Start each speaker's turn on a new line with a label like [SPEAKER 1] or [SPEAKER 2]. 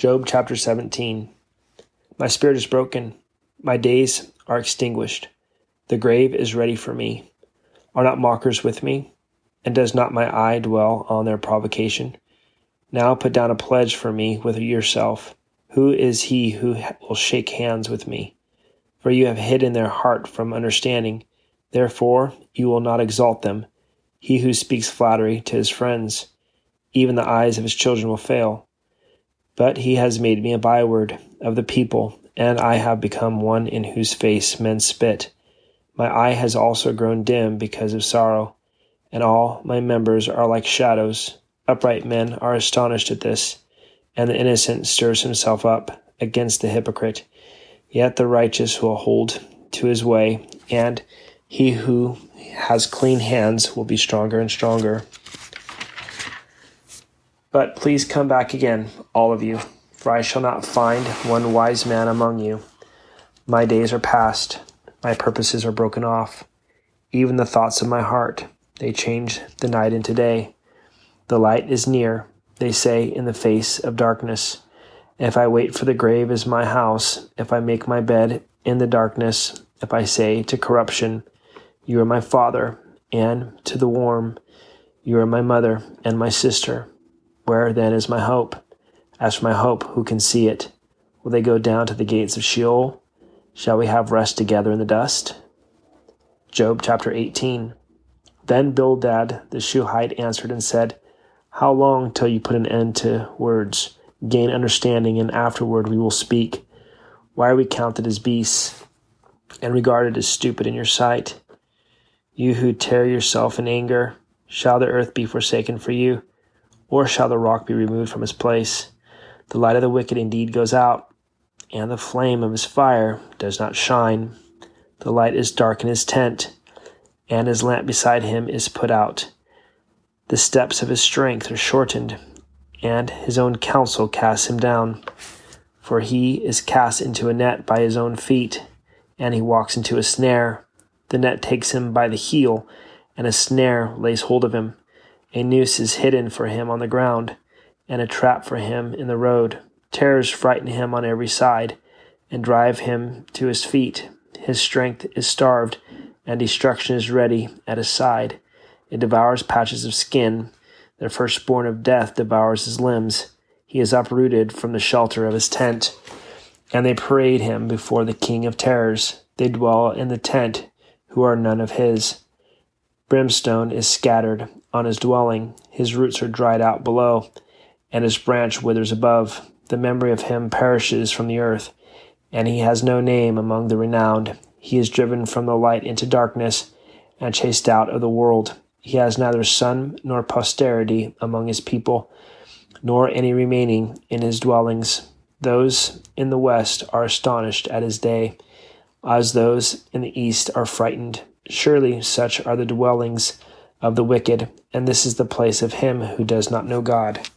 [SPEAKER 1] Job chapter 17. My spirit is broken, my days are extinguished. The grave is ready for me. Are not mockers with me? And does not my eye dwell on their provocation? Now put down a pledge for me with yourself. Who is he who will shake hands with me? For you have hidden their heart from understanding. Therefore you will not exalt them. He who speaks flattery to his friends, even the eyes of his children will fail. But he has made me a byword of the people, and I have become one in whose face men spit. My eye has also grown dim because of sorrow, and all my members are like shadows. Upright men are astonished at this, and the innocent stirs himself up against the hypocrite. Yet the righteous will hold to his way, and he who has clean hands will be stronger and stronger. But please come back again, all of you, for I shall not find one wise man among you. My days are past, my purposes are broken off. Even the thoughts of my heart, they change the night into day. The light is near, they say, in the face of darkness. If I wait for the grave as my house, if I make my bed in the darkness, if I say to corruption, You are my father, and to the worm, You are my mother and my sister, where then is my hope? As for my hope, who can see it? Will they go down to the gates of Sheol? Shall we have rest together in the dust? Job chapter 18. Then Bildad the Shuhite answered and said, How long till you put an end to words? Gain understanding, and afterward we will speak. Why are we counted as beasts and regarded as stupid in your sight? You who tear yourself in anger, shall the earth be forsaken for you? Or shall the rock be removed from his place? The light of the wicked indeed goes out, and the flame of his fire does not shine. The light is dark in his tent, and his lamp beside him is put out. The steps of his strength are shortened, and his own counsel casts him down. For he is cast into a net by his own feet, and he walks into a snare. The net takes him by the heel, and a snare lays hold of him. A noose is hidden for him on the ground, and a trap for him in the road. Terrors frighten him on every side, and drive him to his feet. His strength is starved, and destruction is ready at his side. It devours patches of skin. The firstborn of death devours his limbs. He is uprooted from the shelter of his tent. And they parade him before the king of terrors. They dwell in the tent, who are none of his. Brimstone is scattered on his dwelling, his roots are dried out below, and his branch withers above. The memory of him perishes from the earth, and he has no name among the renowned. He is driven from the light into darkness, and chased out of the world. He has neither son nor posterity among his people, nor any remaining in his dwellings. Those in the west are astonished at his day, as those in the east are frightened. Surely such are the dwellings of the wicked, and this is the place of him who does not know God.